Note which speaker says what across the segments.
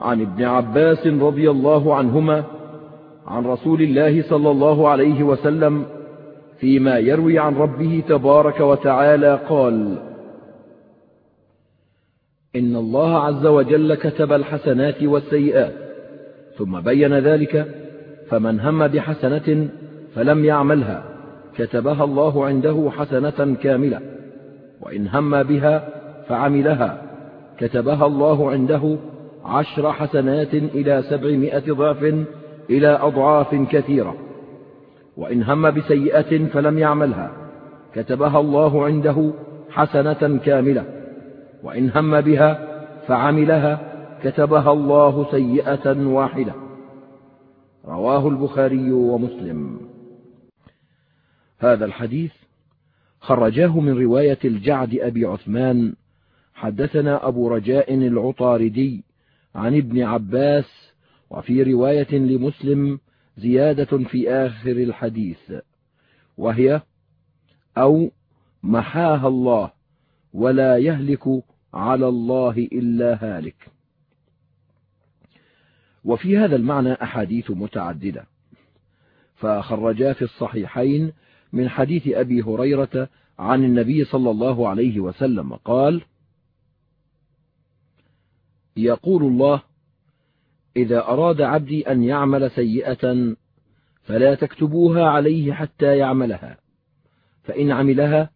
Speaker 1: عن ابن عباس رضي الله عنهما عن رسول الله صلى الله عليه وسلم فيما يروي عن ربه تبارك وتعالى قال إن الله عز وجل كتب الحسنات والسيئات ثم بين ذلك فمن هم بحسنة فلم يعملها كتبها الله عنده حسنة كاملة وإن هم بها فعملها كتبها الله عنده عشر حسنات إلى سبعمائة ضعف إلى أضعاف كثيرة. وإن هم بسيئة فلم يعملها. كتبها الله عنده حسنة كاملة. وإن هم بها فعملها كتبها الله سيئة واحدة. رواه البخاري ومسلم. هذا الحديث خرجاه من رواية الجعد أبي عثمان. حدثنا أبو رجاء العطاردي عن ابن عباس وفي رواية لمسلم زيادة في آخر الحديث وهي أو محاها الله ولا يهلك على الله إلا هالك. وفي هذا المعنى أحاديث متعددة. فخرجا في الصحيحين من حديث أبي هريرة عن النبي صلى الله عليه وسلم قال يقول الله إذا أراد عبدي أن يعمل سيئة فلا تكتبوها عليه حتى يعملها فإن عملها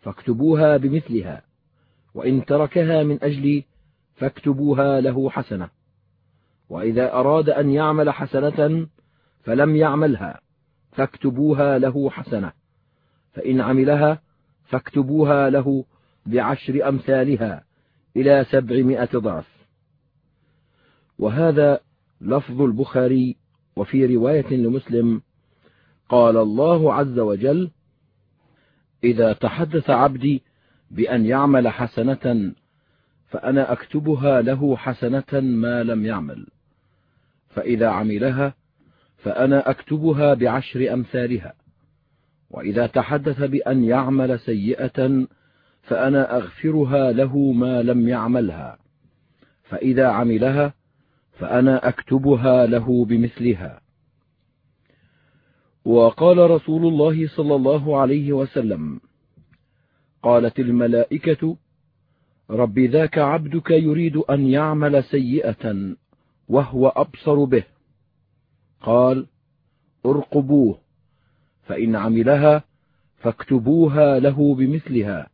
Speaker 1: فاكتبوها بمثلها وإن تركها من أجلي فاكتبوها له حسنة وإذا أراد أن يعمل حسنة فلم يعملها فاكتبوها له حسنة فإن عملها فاكتبوها له بعشر أمثالها إلى سبعمائة ضعف. وهذا لفظ البخاري وفي رواية لمسلم قال الله عز وجل إذا تحدث عبدي بأن يعمل حسنة فأنا أكتبها له حسنة ما لم يعمل فإذا عملها فأنا أكتبها بعشر أمثالها وإذا تحدث بأن يعمل سيئة فأنا أغفرها له ما لم يعملها فإذا عملها فأنا أكتبها له بمثلها. وقال رسول الله صلى الله عليه وسلم قالت الملائكة رب ذاك عبدك يريد أن يعمل سيئة وهو أبصر به. قال ارقبوه فإن عملها فاكتبوها له بمثلها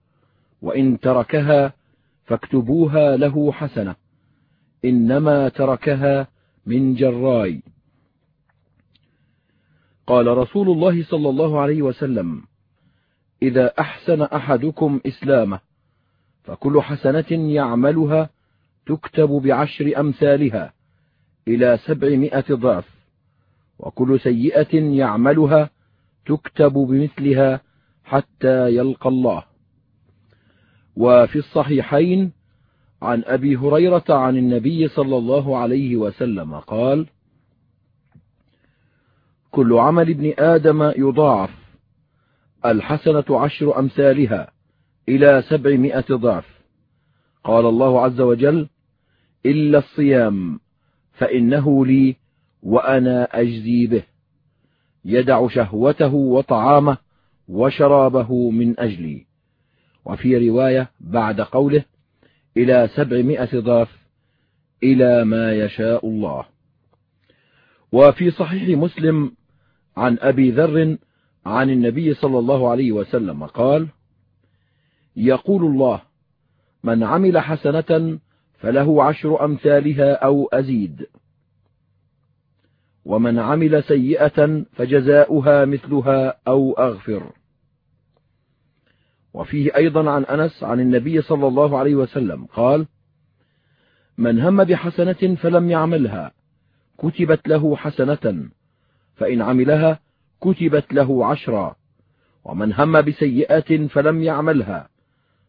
Speaker 1: وإن تركها فاكتبوها له حسنة. إنما تركها من جراي. قال رسول الله صلى الله عليه وسلم إذا أحسن أحدكم إسلامه فكل حسنة يعملها تكتب بعشر أمثالها إلى سبعمائة ضعف وكل سيئة يعملها تكتب بمثلها حتى يلقى الله. وفي الصحيحين عن أبي هريرة عن النبي صلى الله عليه وسلم قال كل عمل ابن آدم يضاعف الحسنة عشر أمثالها إلى سبعمائة ضعف. قال الله عز وجل إلا الصيام فإنه لي وأنا أجزي به يدع شهوته وطعامه وشرابه من أجلي. وفي رواية بعد قوله إلى سبعمائة ضعف إلى ما يشاء الله. وفي صحيح مسلم عن أبي ذر عن النبي صلى الله عليه وسلم قال يقول الله من عمل حسنة فله عشر أمثالها أو أزيد. ومن عمل سيئة فجزاؤها مثلها أو أغفر. وفيه أيضا عن أنس عن النبي صلى الله عليه وسلم قال من هم بحسنة فلم يعملها كتبت له حسنة فإن عملها كتبت له عشرا ومن هم بسيئة فلم يعملها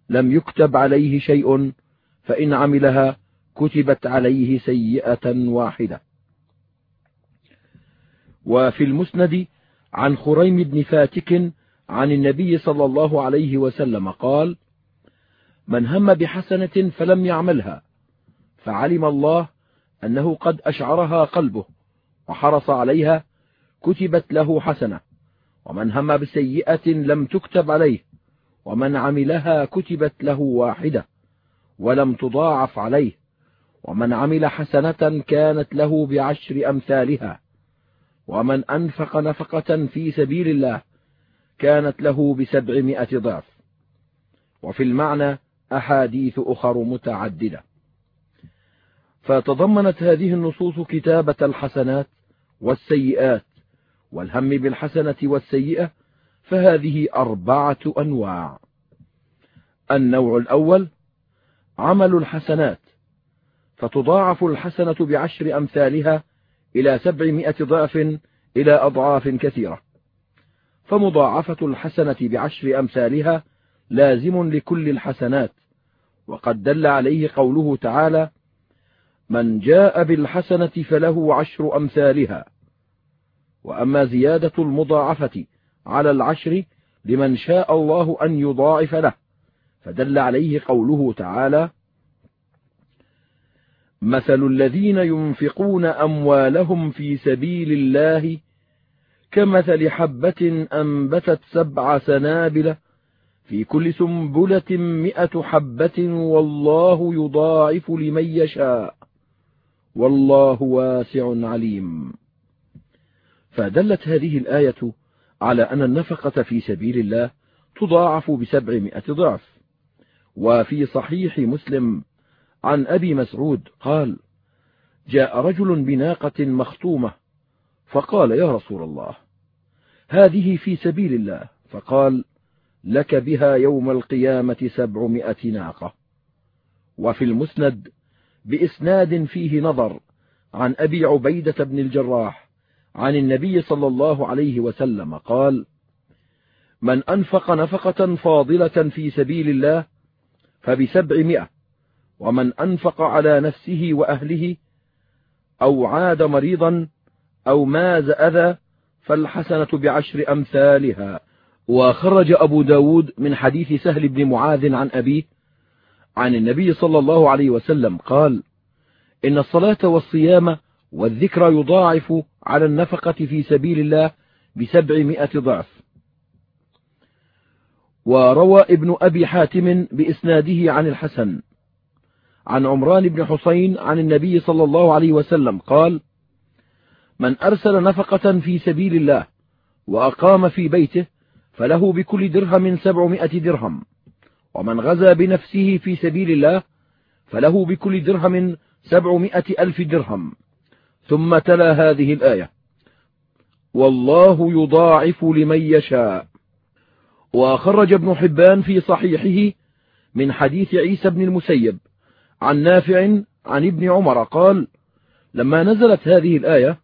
Speaker 1: لم يكتب عليه شيء فإن عملها كتبت عليه سيئة واحدة. وفي المسند عن خريم بن فاتك عن النبي صلى الله عليه وسلم قال من هم بحسنة فلم يعملها فعلم الله أنه قد أشعرها قلبه وحرص عليها كتبت له حسنة ومن هم بسيئة لم تكتب عليه ومن عملها كتبت له واحدة ولم تضاعف عليه ومن عمل حسنة كانت له بعشر أمثالها ومن أنفق نفقة في سبيل الله كانت له بسبعمائة ضعف. وفي المعنى أحاديث أخر متعددة. فتضمنت هذه النصوص كتابة الحسنات والسيئات والهم بالحسنة والسيئة فهذه أربعة أنواع. النوع الأول عمل الحسنات فتضاعف الحسنة بعشر أمثالها إلى سبعمائة ضعف إلى أضعاف كثيرة. فمضاعفة الحسنة بعشر أمثالها لازم لكل الحسنات. وقد دل عليه قوله تعالى من جاء بالحسنة فله عشر أمثالها. وأما زيادة المضاعفة على العشر لمن شاء الله أن يضاعف له فدل عليه قوله تعالى مثل الذين ينفقون أموالهم في سبيل الله كمثل حبة أنبتت سبع سنابل في كل سنبلة مئة حبة والله يضاعف لمن يشاء والله واسع عليم. فدلت هذه الآية على أن النفقة في سبيل الله تضاعف بسبعمائة ضعف. وفي صحيح مسلم عن أبي مسعود قال جاء رجل بناقة مخطومة فقال يا رسول الله هذه في سبيل الله. فقال لك بها يوم القيامة سبعمائة ناقة. وفي المسند بإسناد فيه نظر عن أبي عبيدة بن الجراح عن النبي صلى الله عليه وسلم قال من أنفق نفقة فاضلة في سبيل الله فبسبعمائة ومن أنفق على نفسه وأهله أو عاد مريضا أو ماز أذى فالحسنة بعشر أمثالها. وخرج أبو ب داود من حديث سهل بن معاذ عن أبيه عن النبي صلى الله عليه وسلم قال إن الصلاة والصيام والذكر يضاعف على النفقة في سبيل الله بسبعمائة ضعف. وروى ابن أبي حاتم بإسناده عن الحسن عن عمران بن حسين عن النبي صلى الله عليه وسلم قال من أرسل نفقة في سبيل الله وأقام في بيته فله بكل درهم سبعمائة درهم ومن غزا بنفسه في سبيل الله فله بكل درهم سبعمائة ألف درهم. ثم تلا هذه الآية والله يضاعف لمن يشاء. وخرج ابن حبان في صحيحه من حديث عيسى بن المسيب عن نافع عن ابن عمر قال لما نزلت هذه الآية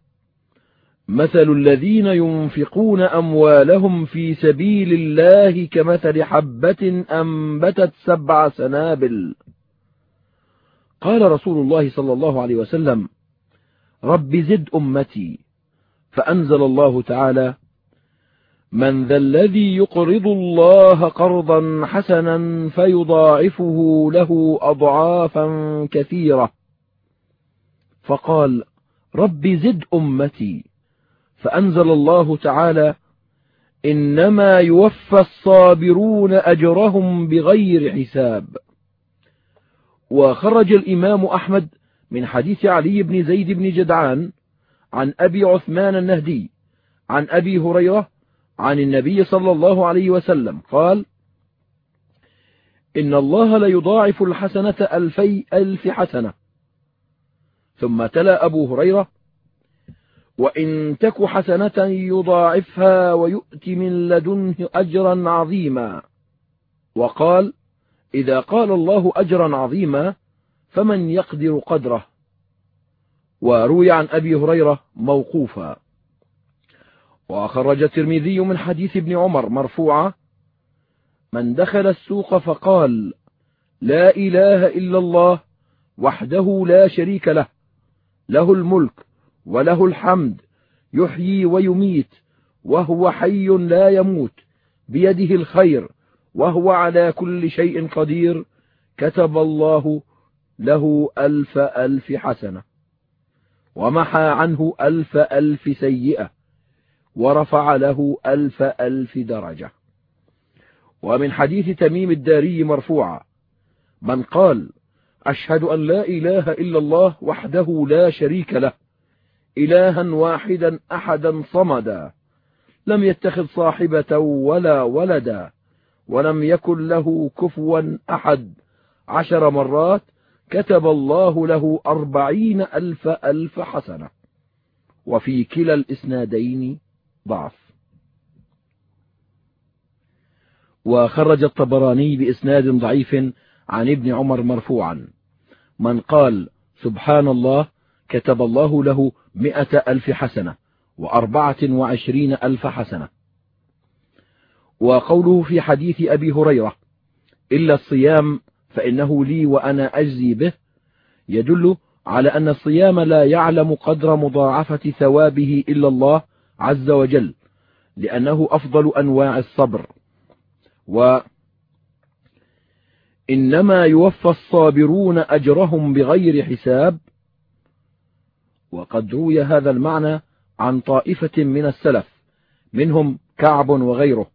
Speaker 1: مثل الذين ينفقون أموالهم في سبيل الله كمثل حبة أنبتت سبع سنابل. قال رسول الله صلى الله عليه وسلم رب زد أمتي. فأنزل الله تعالى من ذا الذي يقرض الله قرضا حسنا فيضاعفه له أضعافا كثيرة. فقال رب زد أمتي. فأنزل الله تعالى إنما يوفى الصابرون أجرهم بغير حساب. وخرج الإمام أحمد من حديث علي بن زيد بن جدعان عن أبي عثمان النهدي عن أبي هريرة عن النبي صلى الله عليه وسلم قال إن الله ليضاعف الحسنة ألفي ألف حسنة. ثم تلا أبو هريرة وإن تك حسنة يضاعفها ويؤت من لدنه أجرا عظيما. وقال إذا قال الله أجرا عظيما فمن يقدر قدره. وروي عن أبي هريرة موقوفا. وخرج الترمذي من حديث ابن عمر مرفوعا من دخل السوق فقال لا إله إلا الله وحده لا شريك له له الملك وله الحمد يحيي ويميت وهو حي لا يموت بيده الخير وهو على كل شيء قدير كتب الله له ألف ألف حسنة ومحى عنه ألف ألف سيئة ورفع له ألف ألف درجة. ومن حديث تميم الداري مرفوعا من قال أشهد أن لا إله إلا الله وحده لا شريك له إلها واحدا أحدا صمدا لم يتخذ صاحبة ولا ولدا ولم يكن له كفوا أحد. عشر مرات كتب الله له أربعين ألف ألف حسنة. وفي كلا الإسنادين ضعف. وخرج الطبراني بإسناد ضعيف عن ابن عمر مرفوعا. من قال سبحان الله كتب الله له م ألف حسنة وأربعة وعشرين ألف حسنة. وقوله في حديث أبي هريرة إلا الصيام فإنه لي وأنا أجزي به يدل على أن الصيام لا يعلم قدر مضاعفة ثوابه إلا الله عز وجل لأنه أفضل أنواع الصبر. و إنما يوفى الصابرون أجرهم بغير حساب وقد روي هذا المعنى عن طائفة من السلف منهم كعب وغيره.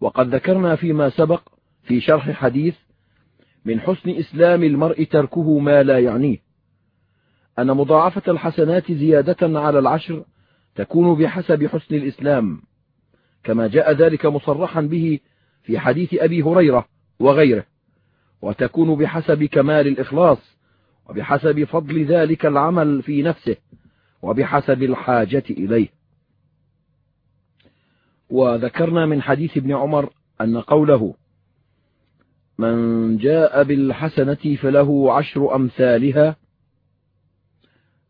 Speaker 1: وقد ذكرنا فيما سبق في شرح حديث من حسن إسلام المرء تركه ما لا يعنيه. أن مضاعفة الحسنات زيادة على العشر تكون بحسب حسن الإسلام كما جاء ذلك مصرحا به في حديث أبي هريرة وغيره وتكون بحسب كمال الإخلاص. وبحسب فضل ذلك العمل في نفسه وبحسب الحاجة إليه. وذكرنا من حديث ابن عمر أن قوله من جاء بالحسنة فله عشر أمثالها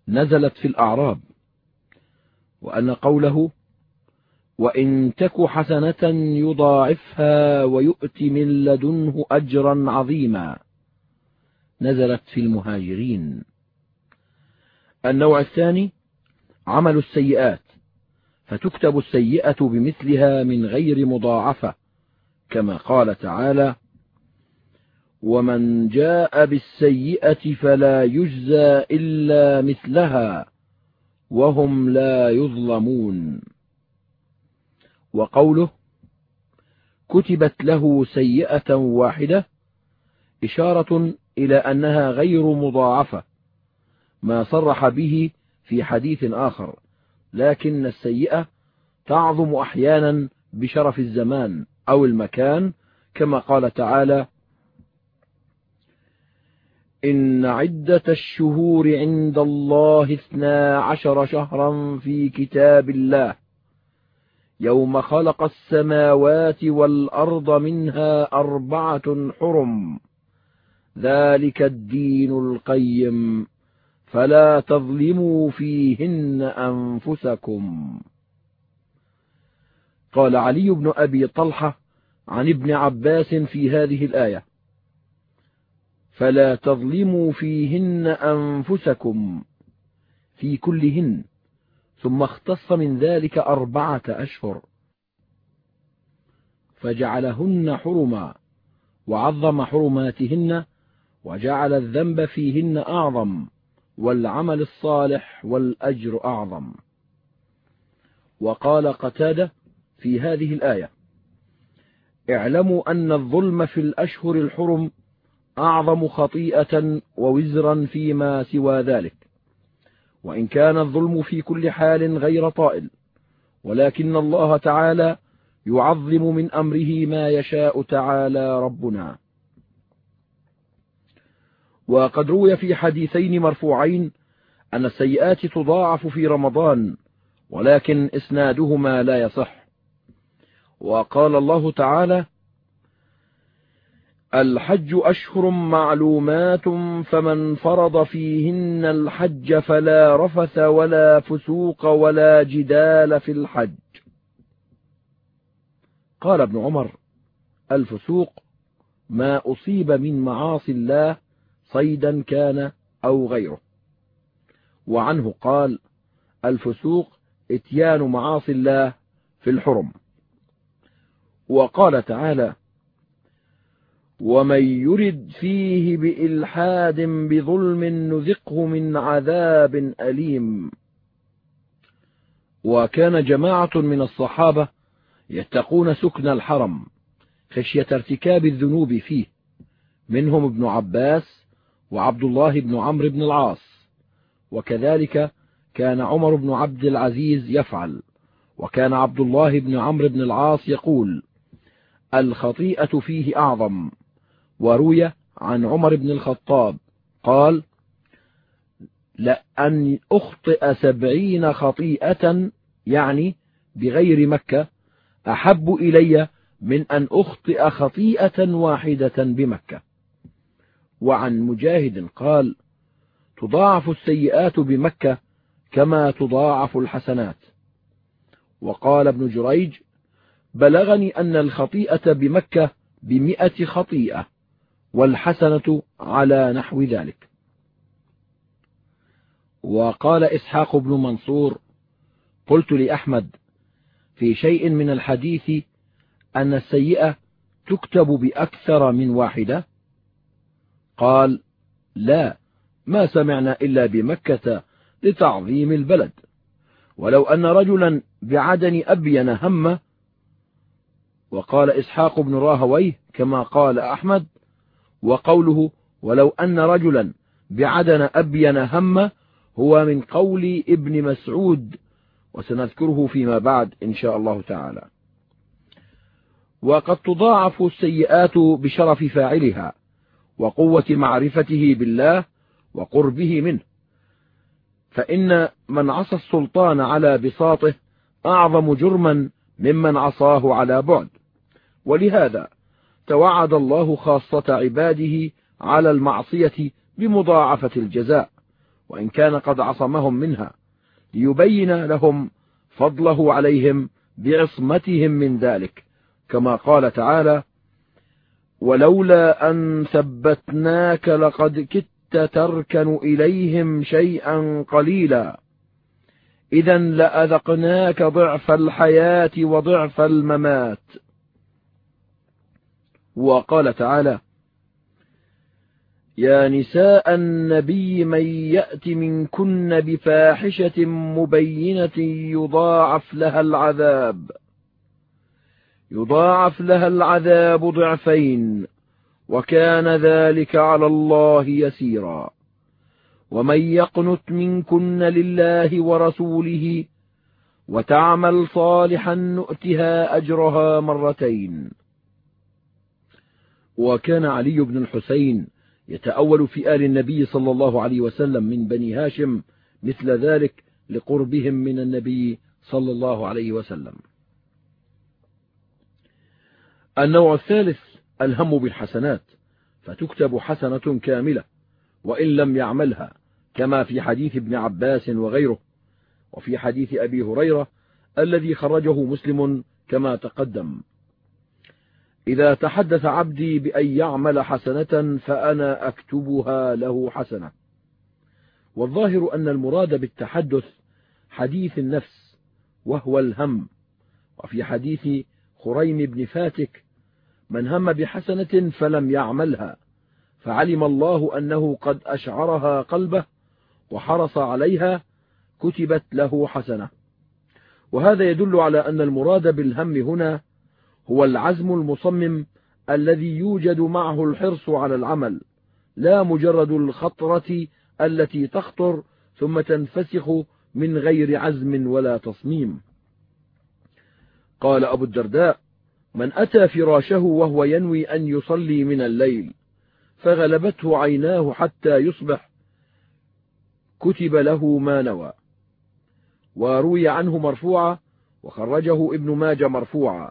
Speaker 1: نزلت في الأعراب وأن قوله وإن تك حسنة يضاعفها ويؤت من لدنه أجرا عظيما. نزلت في المهاجرين. النوع الثاني عمل السيئات. فتكتب السيئة بمثلها من غير مضاعفة كما قال تعالى ومن جاء بالسيئة فلا يجزى إلا مثلها وهم لا يظلمون. وقوله كتبت له سيئة واحدة إشارة إلى أنها غير مضاعفة ما صرح به في حديث آخر لكن السيئة تعظم أحيانا بشرف الزمان أو المكان كما قال تعالى إن عدة الشهور عند الله اثنا عشر شهرا في كتاب الله يوم خلق السماوات والأرض منها أربعة حرم. ذلك الدين القيم. فلا تظلموا فيهن أنفسكم. قال علي بن أبي طلحة عن ابن عباس في هذه الآية. فلا تظلموا فيهن أنفسكم في كلهن ثم اختص من ذلك أربعة أشهر. فجعلهن حرما وعظم حرماتهن وجعل الذنب فيهن أعظم والعمل الصالح والأجر أعظم. وقال قتادة في هذه الآية اعلموا أن الظلم في الأشهر الحرم أعظم خطيئة ووزرا فيما سوى ذلك. وإن كان الظلم في كل حال غير طائل ولكن الله تعالى يعظم من أمره ما يشاء تعالى ربنا. وقد روي في حديثين مرفوعين أن السيئات تضاعف في رمضان ولكن إسنادهما لا يصح. وقال الله تعالى الحج أشهر معلومات فمن فرض فيهن الحج فلا رفث ولا فسوق ولا جدال في الحج. قال ابن عمر الفسوق ما أصيب من معاصي الله صيدا كان أو غيره. وعنه قال الفسوق إتيان معاصي الله في الحرم. وقال تعالى ومن يرد فيه بإلحاد بظلم نذقه من عذاب أليم. وكان جماعة من الصحابة يتقون سكن الحرم خشية ارتكاب الذنوب فيه. منهم ابن عباس وعبد الله بن عمرو بن العاص. وكذلك كان عمر بن عبد العزيز يفعل. وكان عبد الله بن عمرو بن العاص يقول الخطيئة فيه أعظم. وروي عن عمر بن الخطاب قال لأن أخطئ سبعين خطيئة يعني بغير مكة أحب إلي من أن أخطئ خطيئة واحدة بمكة. وعن مجاهد قال تضاعف السيئات بمكة كما تضاعف الحسنات. وقال ابن جريج بلغني أن الخطيئة بمكة بمئة خطيئة والحسنة على نحو ذلك. وقال إسحاق بن منصور قلت لأحمد في شيء من الحديث أن السيئة تكتب بأكثر من واحدة؟ قال لا ما سمعنا إلا بمكة لتعظيم البلد. ولو أن رجلا بعدن أبين همه وقال إسحاق بن راهويه كما قال أحمد وقوله ولو أن رجلا بعدن أبين همه هو من قول ابن مسعود وسنذكره فيما بعد إن شاء الله تعالى. وقد تضاعف السيئات بشرف فاعلها. وقوة معرفته بالله وقربه منه. فإن من عصى السلطان على بساطه أعظم جرما ممن عصاه على بعد. ولهذا توعد الله خاصة عباده على المعصية بمضاعفة الجزاء وإن كان قد عصمهم منها ليبين لهم فضله عليهم بعصمتهم من ذلك كما قال تعالى ولولا أن ثبتناك لقد كدت تركن إليهم شيئا قليلا. إذا لأذقناك ضعف الحياة وضعف الممات. وقال تعالى يا نساء النبي من يأت منكن بفاحشة مبينة يضاعف لها العذاب. يضاعف لها العذاب ضعفين وكان ذلك على الله يسيرا. ومن يقنت منكن لله ورسوله وتعمل صالحا نؤتها أجرها مرتين. وكان علي بن الحسين يتأول في آل النبي صلى الله عليه وسلم من بني هاشم مثل ذلك لقربهم من النبي صلى الله عليه وسلم. النوع الثالث الهم بالحسنات فتكتب حسنة كاملة وإن لم يعملها كما في حديث ابن عباس وغيره وفي حديث أبي هريرة الذي خرجه مسلم كما تقدم. إذا تحدث عبدي بأن يعمل حسنة فأنا أكتبها له حسنة. والظاهر أن المراد بالتحدث حديث النفس وهو الهم وفي حديث خريم بن فاتك من هم بحسنة فلم يعملها فعلم الله أنه قد أشعرها قلبه وحرص عليها كتبت له حسنة. وهذا يدل على أن المراد بالهم هنا هو العزم المصمم الذي يوجد معه الحرص على العمل لا مجرد الخطرة التي تخطر ثم تنفسخ من غير عزم ولا تصميم. قال أبو الدرداء من أتى فراشه وهو ينوي أن يصلي من الليل فغلبته عيناه حتى يصبح كتب له ما نوى. وروي عنه مرفوعا وخرجه ابن ماجه مرفوعا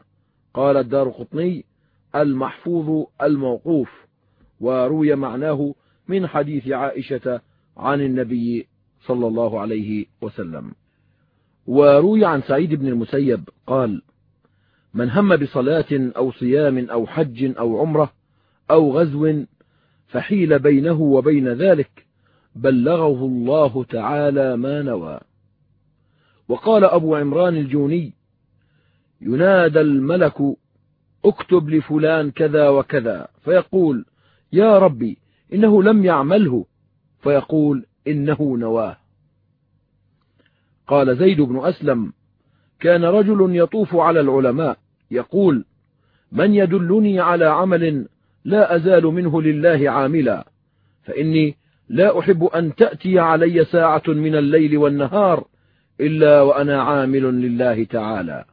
Speaker 1: قال الدار قطني المحفوظ الموقوف. وروي معناه من حديث عائشة عن النبي صلى الله عليه وسلم. وروي عن سعيد بن المسيب قال من هم بصلاة أو صيام أو حج أو عمرة أو غزو فحيل بينه وبين ذلك بلغه الله تعالى ما نوى. وقال أبو عمران الجوني ينادى الملك اكتب لفلان كذا وكذا فيقول يا ربي إنه لم يعمله فيقول إنه نواه. قال زيد بن أسلم كان رجل يطوف على العلماء يقول من يدلني على عمل لا أزال منه لله عاملا فإني لا أحب أن تأتي علي ساعة من الليل والنهار إلا وأنا عامل لله تعالى.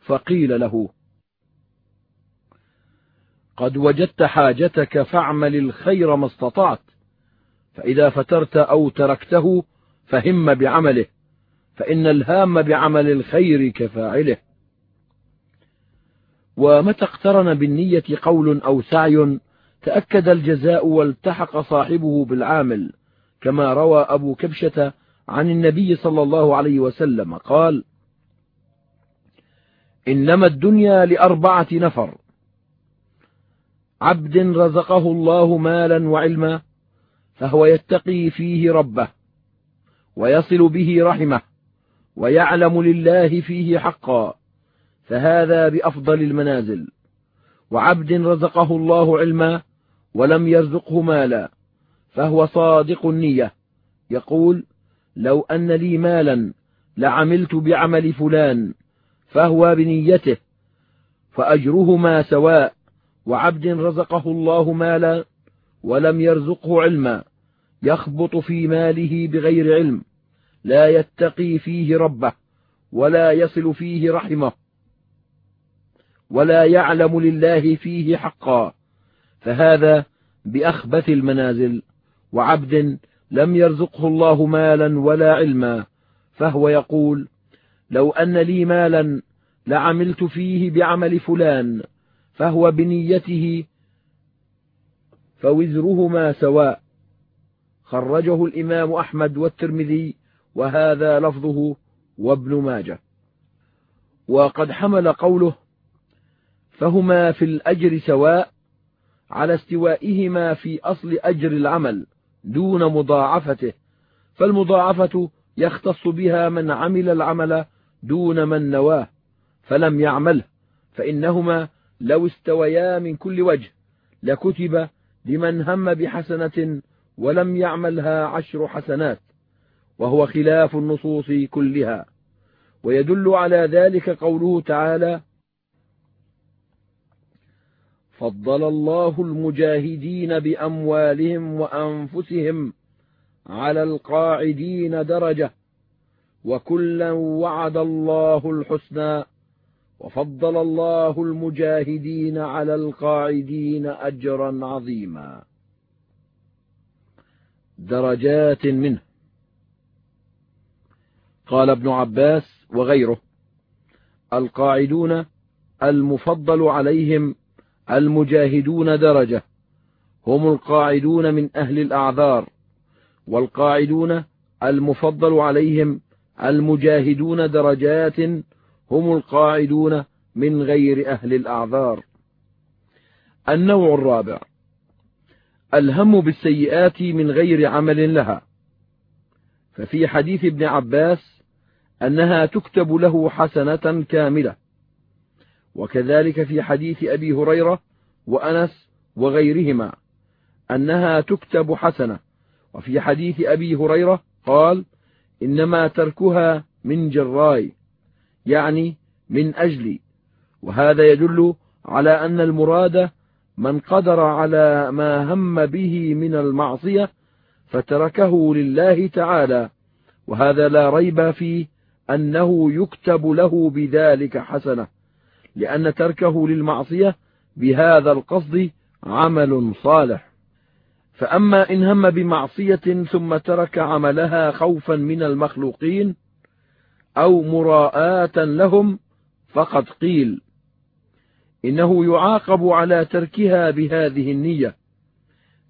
Speaker 1: فقيل له قد وجدت حاجتك فاعمل الخير ما استطعت فإذا فترت أو تركته فهم بعمله. فإن الهام بعمل الخير كفاعله. ومتى اقترن بالنية قول أو سعي تأكد الجزاء والتحق صاحبه بالعامل كما روى أبو كبشة عن النبي صلى الله عليه وسلم قال إنما الدنيا لأربعة نفر. عبد رزقه الله مالا وعلما فهو يتقي فيه ربه ويصل به رحمه. ويعلم لله فيه حقا فهذا بأفضل المنازل. وعبد رزقه الله علما ولم يرزقه مالا فهو صادق النية. يقول لو أن لي مالا لعملت بعمل فلان فهو بنيته فأجرهما سواء. وعبد رزقه الله مالا ولم يرزقه علما يخبط في ماله بغير علم. لا يتقي فيه ربه ولا يصل فيه رحمه ولا يعلم لله فيه حقا. فهذا بأخبث المنازل وعبد لم يرزقه الله مالا ولا علما. فهو يقول لو أن لي مالا لعملت فيه بعمل فلان فهو بنيته فوزرهما سواء. خرجه الإمام أحمد والترمذي وهذا لفظه وابن ماجه. وقد حمل قوله فهما في الأجر سواء على استوائهما في أصل أجر العمل دون مضاعفته فالمضاعفة يختص بها من عمل العمل دون من نواه فلم يعمله فإنهما لو استويا من كل وجه لكتب لمن هم بحسنة ولم يعملها عشر حسنات. وهو خلاف النصوص كلها. ويدل على ذلك قوله تعالى فضل الله المجاهدين بأموالهم وأنفسهم على القاعدين درجة وكلا وعد الله الحسنى وفضل الله المجاهدين على القاعدين أجرا عظيما. درجات منه. قال ابن عباس وغيره. القاعدون المفضل عليهم المجاهدون درجة. هم القاعدون من أهل الأعذار. والقاعدون المفضل عليهم المجاهدون درجات. هم القاعدون من غير أهل الأعذار. النوع الرابع. الهم بالسيئات من غير عمل لها. ففي حديث ابن عباس أنها تكتب له حسنة كاملة. وكذلك في حديث أبي هريرة وأنس وغيرهما أنها تكتب حسنة. وفي حديث أبي هريرة قال إنما تركها من جراي يعني من أجلي وهذا يدل على أن المراد من قدر على ما هم به من المعصية فتركه لله تعالى. وهذا لا ريب فيه أنه يكتب له بذلك حسنة لأن تركه للمعصية بهذا القصد عمل صالح. فأما إن هم بمعصية ثم ترك عملها خوفا من المخلوقين أو مراءة لهم فقد قيل إنه يعاقب على تركها بهذه النية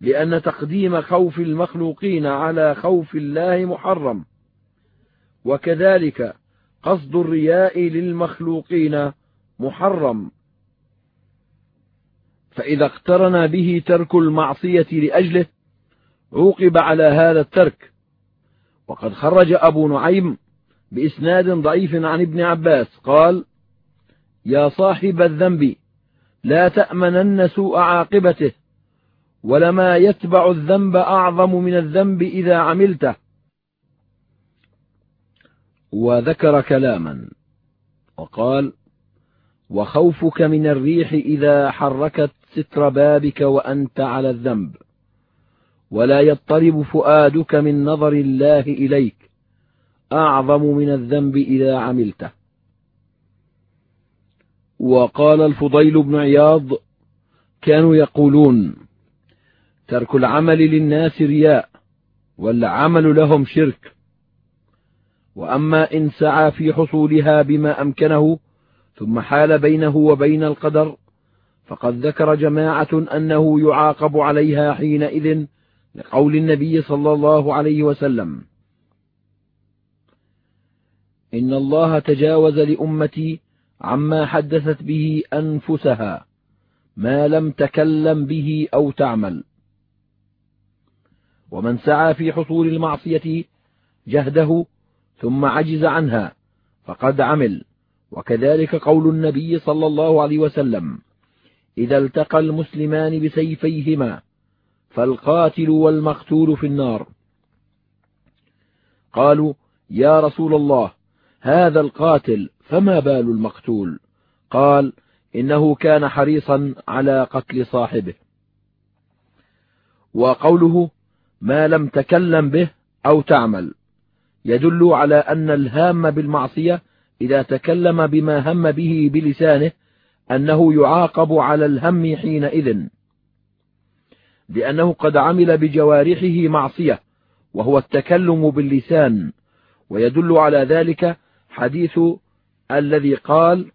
Speaker 1: لأن تقديم خوف المخلوقين على خوف الله محرم. وكذلك قصد الرياء للمخلوقين محرم. فإذا اقترن به ترك المعصية لأجله عوقب على هذا الترك. وقد خرج أبو نعيم بإسناد ضعيف عن ابن عباس قال يا صاحب الذنب لا تأمنن سوء عاقبته ولما يتبع الذنب أعظم من الذنب إذا عملته. وذكر كلاما. وقال وخوفك من الريح إذا حركت ستر بابك وأنت على الذنب ولا يضطرب فؤادك من نظر الله إليك أعظم من الذنب إذا عملته. وقال الفضيل بن عياض كانوا يقولون ترك العمل للناس رياء والعمل لهم شرك وأما إن سعى في حصولها بما أمكنه ثم حال بينه وبين القدر فقد ذكر جماعة أنه يعاقب عليها حينئذ لقول النبي صلى الله عليه وسلم. إن الله تجاوز لأمتي عما حدثت به أنفسها ما لم تكلم به أو تعمل. ومن سعى في حصول المعصية جهده ثم عجز عنها فقد عمل. وكذلك قول النبي صلى الله عليه وسلم إذا التقى المسلمان بسيفيهما فالقاتل والمقتول في النار. قالوا يا رسول الله هذا القاتل فما بال المقتول؟ قال إنه كان حريصا على قتل صاحبه. وقوله ما لم تكلم به أو تعمل. يدل على أن الهام بالمعصية إذا تكلم بما هم به بلسانه أنه يعاقب على الهم حينئذ. لأنه قد عمل بجوارحه معصية وهو التكلم باللسان. ويدل على ذلك حديث الذي قال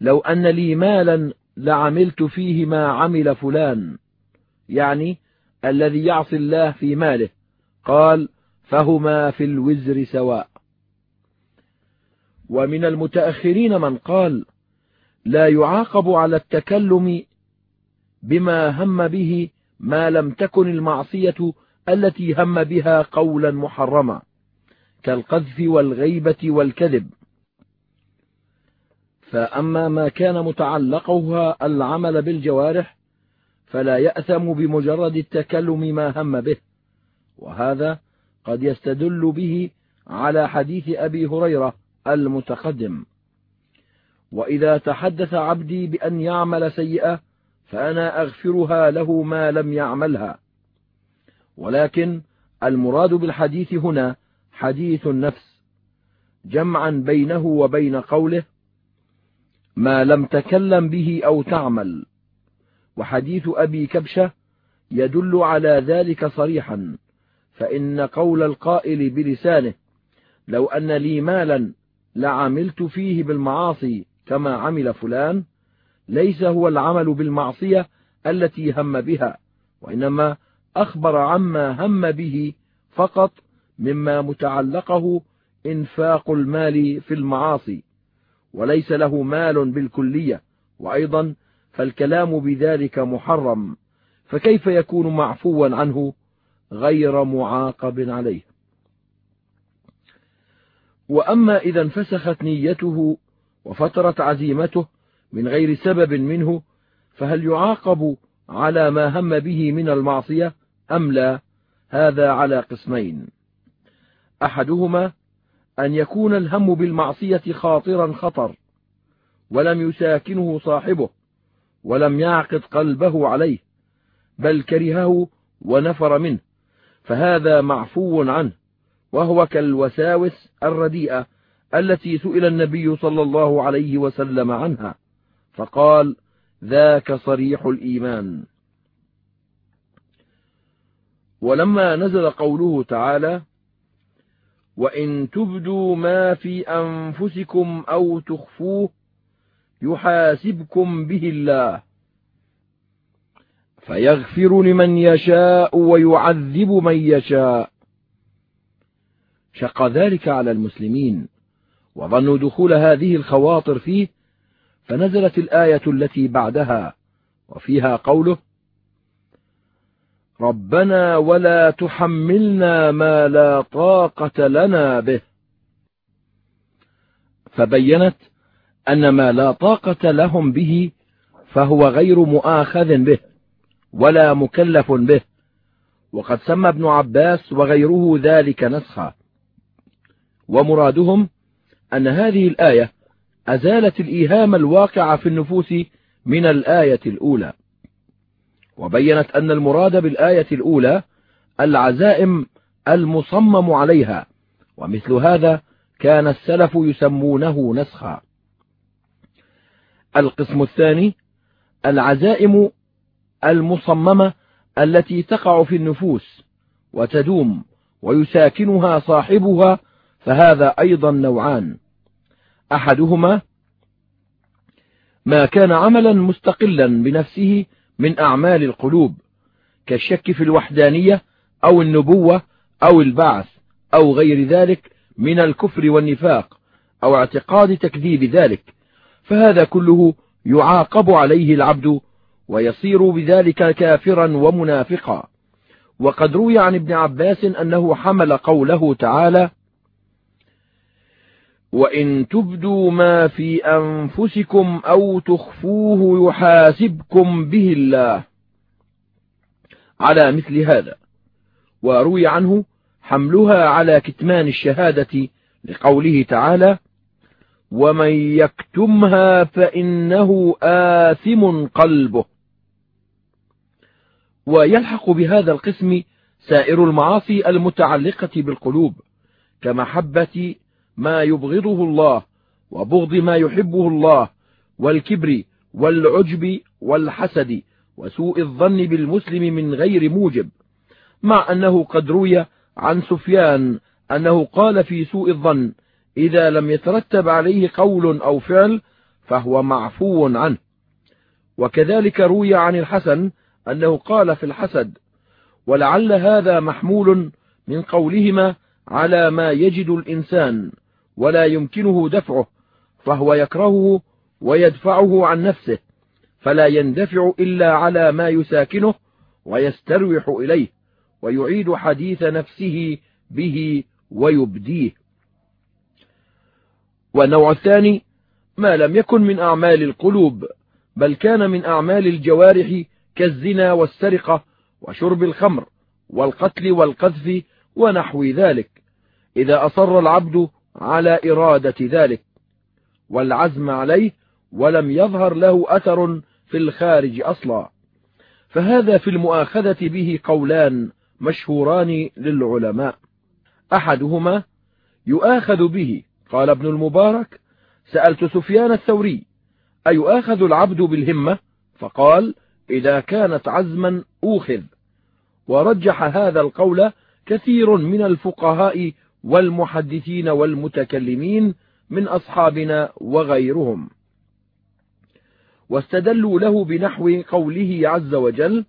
Speaker 1: لو أن لي مالا لعملت فيه ما عمل فلان يعني الذي يعصي الله في ماله قال فهما في الوزر سواء. ومن المتأخرين من قال لا يعاقب على التكلم بما هم به ما لم تكن المعصية التي هم بها قولا محرما كالقذف والغيبة والكذب. فأما ما كان متعلقها العمل بالجوارح فلا يأثم بمجرد التكلم ما هم به. وهذا قد يستدل به على حديث أبي هريرة المتقدم. وإذا تحدث عبدي بأن يعمل سيئة فأنا أغفرها له ما لم يعملها. ولكن المراد بالحديث هنا حديث النفس جمعا بينه وبين قوله ما لم تكلم به أو تعمل. وحديث أبي كبشة يدل على ذلك صريحا. فإن قول القائل بلسانه لو أن لي مالا لعملت فيه بالمعاصي كما عمل فلان ليس هو العمل بالمعصية التي هم بها وإنما أخبر عما هم به فقط مما متعلقه إنفاق المال في المعاصي وليس له مال بالكلية وأيضا فالكلام بذلك محرم فكيف يكون معفوا عنه؟ غير معاقب عليه. وأما إذا انفسخت نيته وفترت عزيمته من غير سبب منه فهل يعاقب على ما هم به من المعصية أم لا؟ هذا على قسمين. أحدهما أن يكون الهم بالمعصية خاطرا خطر ولم يساكنه صاحبه ولم يعقد قلبه عليه بل كرهه ونفر منه. فهذا معفو عنه وهو كالوساوس الرديئة التي سئل النبي صلى الله عليه وسلم عنها فقال ذاك صريح الإيمان. ولما نزل قوله تعالى وإن تبدوا ما في أنفسكم أو تخفوه يحاسبكم به الله. فيغفر لمن يشاء ويعذب من يشاء. شق ذلك على المسلمين وظنوا دخول هذه الخواطر فيه فنزلت الآية التي بعدها وفيها قوله ربنا ولا تحملنا ما لا طاقة لنا به. فبينت أن ما لا طاقة لهم به فهو غير مؤاخذ به. ولا مكلف به. وقد سمى ابن عباس وغيره ذلك نسخا. ومرادهم أن هذه الآية أزالت الإيهام الواقع في النفوس من الآية الأولى. وبينت أن المراد بالآية الأولى العزائم المصمم عليها ومثل هذا كان السلف يسمونه نسخا. القسم الثاني العزائم المصممة التي تقع في النفوس وتدوم ويساكنها صاحبها فهذا أيضا نوعان. أحدهما ما كان عملا مستقلا بنفسه من أعمال القلوب كالشك في الوحدانية أو النبوة أو البعث أو غير ذلك من الكفر والنفاق أو اعتقاد تكذيب ذلك فهذا كله يعاقب عليه العبد ويصير بذلك كافرا ومنافقا. وقد روي عن ابن عباس أنه حمل قوله تعالى وإن تبدوا ما في أنفسكم أو تخفوه يحاسبكم به الله. على مثل هذا. وروي عنه حملها على كتمان الشهادة لقوله تعالى ومن يكتمها فإنه آثم قلبه. ويلحق بهذا القسم سائر المعاصي المتعلقة بالقلوب كمحبة ما يبغضه الله وبغض ما يحبه الله والكبر والعجب والحسد وسوء الظن بالمسلم من غير موجب مع أنه قد روي عن سفيان أنه قال في سوء الظن إذا لم يترتب عليه قول أو فعل فهو معفو عنه. وكذلك روي عن الحسن أنه قال في الحسد ولعل هذا محمول من قولهما على ما يجد الإنسان ولا يمكنه دفعه فهو يكرهه ويدفعه عن نفسه فلا يندفع إلا على ما يساكنه ويستروح إليه ويعيد حديث نفسه به ويبديه. والنوع الثاني ما لم يكن من أعمال القلوب بل كان من أعمال الجوارح كالزنا والسرقة وشرب الخمر والقتل والقذف ونحو ذلك إذا أصر العبد على إرادة ذلك والعزم عليه ولم يظهر له أثر في الخارج أصلا. فهذا في المؤاخذة به قولان مشهوران للعلماء. أحدهما يؤاخذ به قال ابن المبارك سألت سفيان الثوري أيؤاخذ العبد بالهمة؟ فقال إذا كانت عزما أوخذ. ورجح هذا القول كثير من الفقهاء والمحدثين والمتكلمين من أصحابنا وغيرهم. واستدلوا له بنحو قوله عز وجل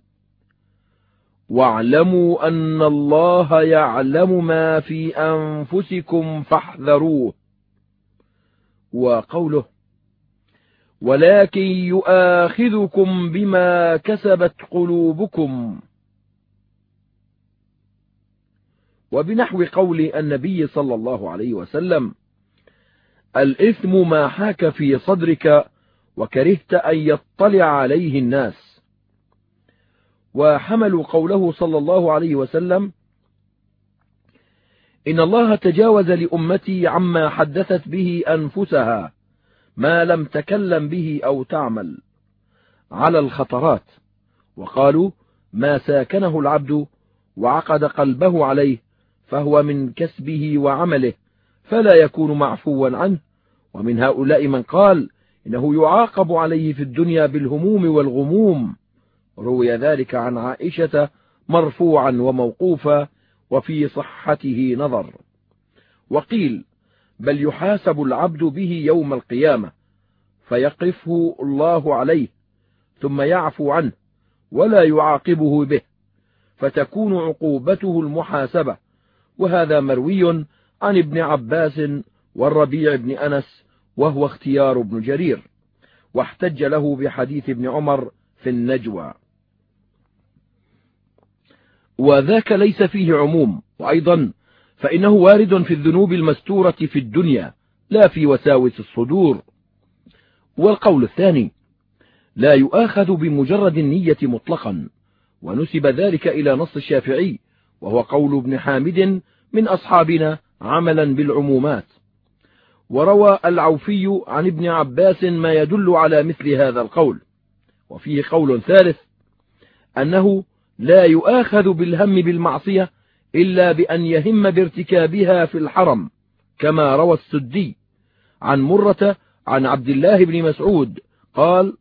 Speaker 1: واعلموا أن الله يعلم ما في أنفسكم فاحذروه. وقوله ولكن يؤاخذكم بما كسبت قلوبكم. وبنحو قول النبي صلى الله عليه وسلم الإثم ما حاك في صدرك وكرهت أن يطلع عليه الناس. وحملوا قوله صلى الله عليه وسلم إن الله تجاوز لأمتي عما حدثت به أنفسها ما لم تكلم به أو تعمل على الخطرات. وقالوا ما ساكنه العبد وعقد قلبه عليه فهو من كسبه وعمله فلا يكون معفوا عنه. ومن هؤلاء من قال إنه يعاقب عليه في الدنيا بالهموم والغموم. روي ذلك عن عائشة مرفوعا وموقوفا وفي صحته نظر. وقيل بل يحاسب العبد به يوم القيامة فيقفه الله عليه ثم يعفو عنه ولا يعاقبه به فتكون عقوبته المحاسبة. وهذا مروي عن ابن عباس والربيع بن أنس وهو اختيار ابن جرير واحتج له بحديث ابن عمر في النجوى. وذاك ليس فيه عموم وأيضا فإنه وارد في الذنوب المستورة في الدنيا لا في وساوس الصدور. والقول الثاني لا يؤاخذ بمجرد النية مطلقا ونسب ذلك إلى نص الشافعي وهو قول ابن حامد من أصحابنا عملا بالعمومات. وروى العوفي عن ابن عباس ما يدل على مثل هذا القول. وفيه قول ثالث أنه لا يؤاخذ بالهم بالمعصية إلا بأن يهم بارتكابها في الحرم كما روى السدي عن مرة عن عبد الله بن مسعود قال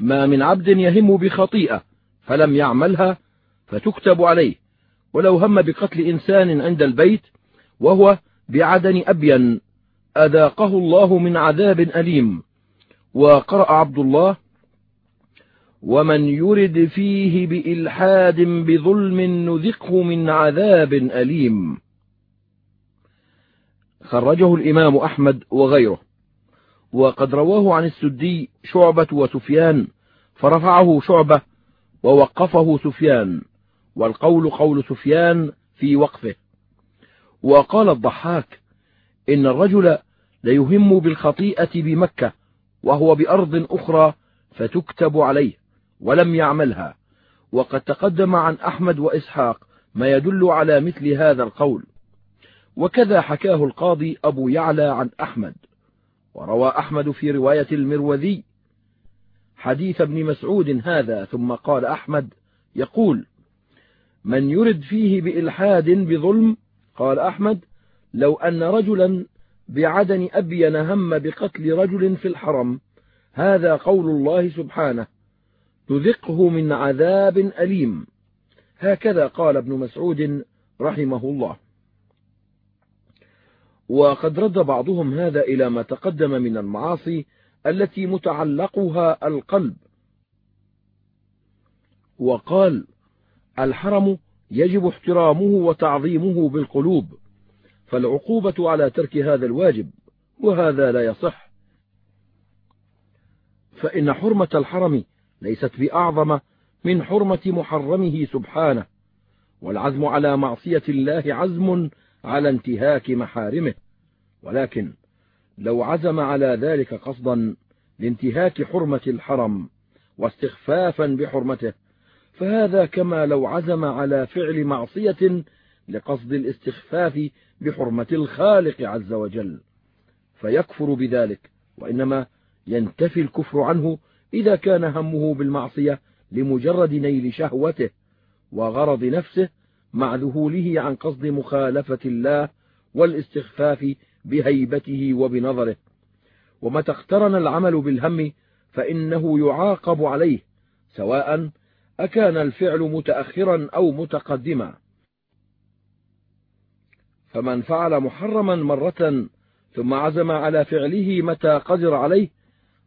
Speaker 1: ما من عبد يهم بخطيئة فلم يعملها فتكتب عليه ولو هم بقتل إنسان عند البيت وهو بعدن أبين أذاقه الله من عذاب أليم. وقرأ عبد الله ومن يرد فيه بإلحاد بظلم نذقه من عذاب أليم. خرجه الإمام أحمد وغيره. وقد رواه عن السدي شعبة وسفيان فرفعه شعبة ووقفه سفيان والقول قول سفيان في وقفه. وقال الضحاك إن الرجل ليهم بالخطيئة بمكة وهو بأرض أخرى فتكتب عليه. ولم يعملها. وقد تقدم عن أحمد وإسحاق ما يدل على مثل هذا القول. وكذا حكاه القاضي أبو يعلى عن أحمد. وروى أحمد في رواية المروذي حديث ابن مسعود هذا. ثم قال أحمد يقول من يرد فيه بإلحاد بظلم قال أحمد لو أن رجلا بعدن أبين هم بقتل رجل في الحرم هذا قول الله سبحانه. تذقه من عذاب أليم. هكذا قال ابن مسعود رحمه الله. وقد رد بعضهم هذا إلى ما تقدم من المعاصي التي متعلقها القلب. وقال الحرم يجب احترامه وتعظيمه بالقلوب فالعقوبة على ترك هذا الواجب وهذا لا يصح. فإن حرمة الحرم ليست بأعظم من حرمة محرمه سبحانه والعزم على معصية الله عزم على انتهاك محارمه. ولكن لو عزم على ذلك قصدا لانتهاك حرمة الحرم واستخفافا بحرمته فهذا كما لو عزم على فعل معصية لقصد الاستخفاف بحرمة الخالق عز وجل. فيكفر بذلك وإنما ينتفي الكفر عنه إذا كان همه بالمعصية لمجرد نيل شهوته وغرض نفسه مع ذهوله عن قصد مخالفة الله والاستخفاف بهيبته وبنظره. ومتى اقترن العمل بالهم فإنه يعاقب عليه سواء أكان الفعل متأخرا أو متقدما. فمن فعل محرما مرة ثم عزم على فعله متى قدر عليه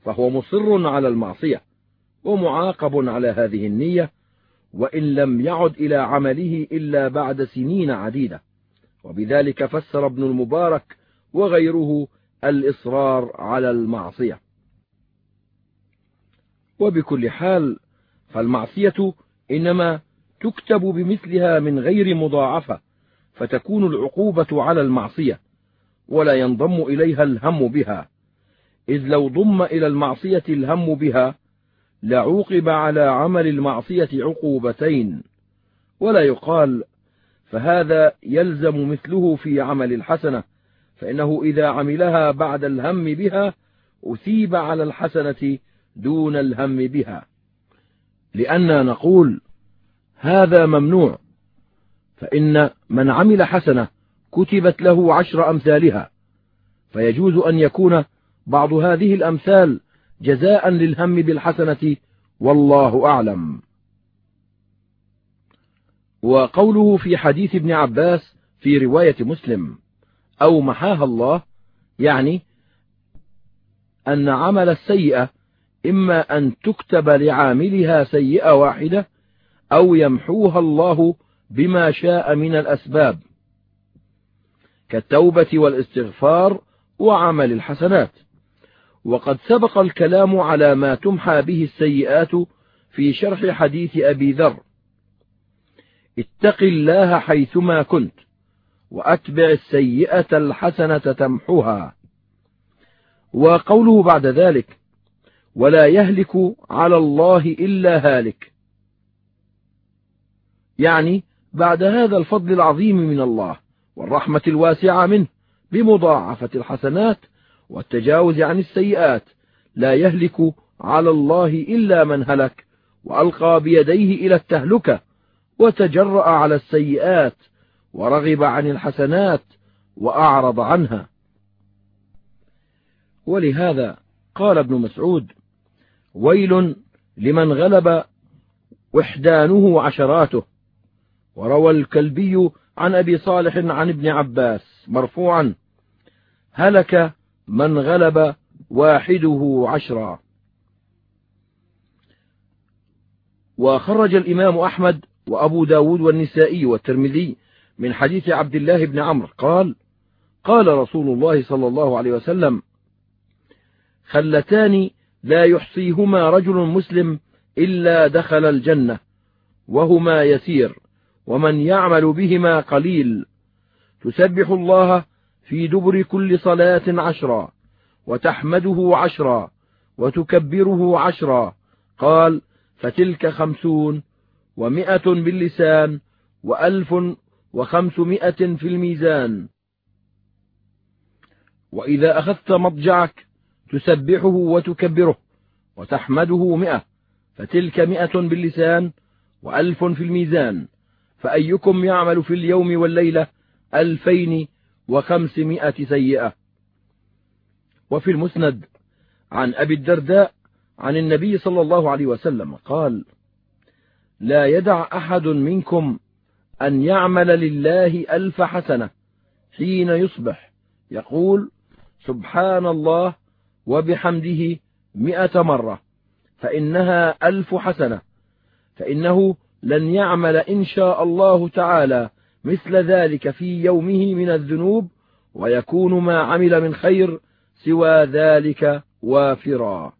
Speaker 1: فهو مصر على المعصية ومعاقب على هذه النية وإن لم يعد إلى عمله إلا بعد سنين عديدة. وبذلك فسر ابن المبارك وغيره الإصرار على المعصية. وبكل حال فالمعصية إنما تكتب بمثلها من غير مضاعفة فتكون العقوبة على المعصية ولا ينضم إليها الهم بها. إذ لو ضم إلى المعصية الهم بها لعوقب على عمل المعصية عقوبتين. ولا يقال فهذا يلزم مثله في عمل الحسنة فإنه إذا عملها بعد الهم بها أثيب على الحسنة دون الهم بها. لأننا نقول هذا ممنوع فإن من عمل حسنة كتبت له عشر أمثالها فيجوز أن يكون بعض هذه الأمثال جزاء للهم بالحسنة والله أعلم. وقوله في حديث ابن عباس في رواية مسلم أو محاها الله يعني أن عمل السيئة إما أن تكتب لعاملها سيئة واحدة أو يمحوها الله بما شاء من الأسباب كالتوبة والإستغفار وعمل الحسنات. وقد سبق الكلام على ما تمحى به السيئات في شرح حديث أبي ذر. اتق الله حيثما كنت وأتبع السيئة الحسنة تمحها وقوله بعد ذلك ولا يهلك على الله إلا هالك. يعني بعد هذا الفضل العظيم من الله والرحمة الواسعة منه بمضاعفة الحسنات والتجاوز عن السيئات لا يهلك على الله إلا من هلك وألقى بيديه إلى التهلكة وتجرأ على السيئات ورغب عن الحسنات وأعرض عنها. ولهذا قال ابن مسعود ويل لمن غلب وحدانه عشراته وروى الكلبي عن أبي صالح عن ابن عباس مرفوعا هلك من غلب واحدة عشرا. وخرج الإمام أحمد وأبو ب داود والنسائي والترمذي من حديث عبد الله بن عمرو. قال قال رسول الله صلى الله عليه وسلم خلتان لا يحصيهما رجل مسلم إلا دخل الجنة وهما يسير ومن يعمل بهما قليل. تسبح الله في دبر كل صلاة عشرا وتحمده عشرا وتكبره عشرا. قال فتلك خمسون ومائة باللسان وألف وخمسمائة في الميزان. وإذا أخذت مضجعك تسبحه وتكبره وتحمده مئة فتلك مئة باللسان وألف في الميزان. فأيكم يعمل في اليوم والليلة ألفين وخمسمائة سيئة. وفي المسند عن أبي الدرداء عن النبي صلى الله عليه وسلم قال لا يدع أحد منكم أن يعمل لله ألف حسنة حين يصبح. يقول سبحان الله وبحمده مئة مرة فإنها ألف حسنة فإنه لن يعمل إن شاء الله تعالى مثل ذلك في يومه من الذنوب ويكون ما عمل من خير سوى ذلك وافرا.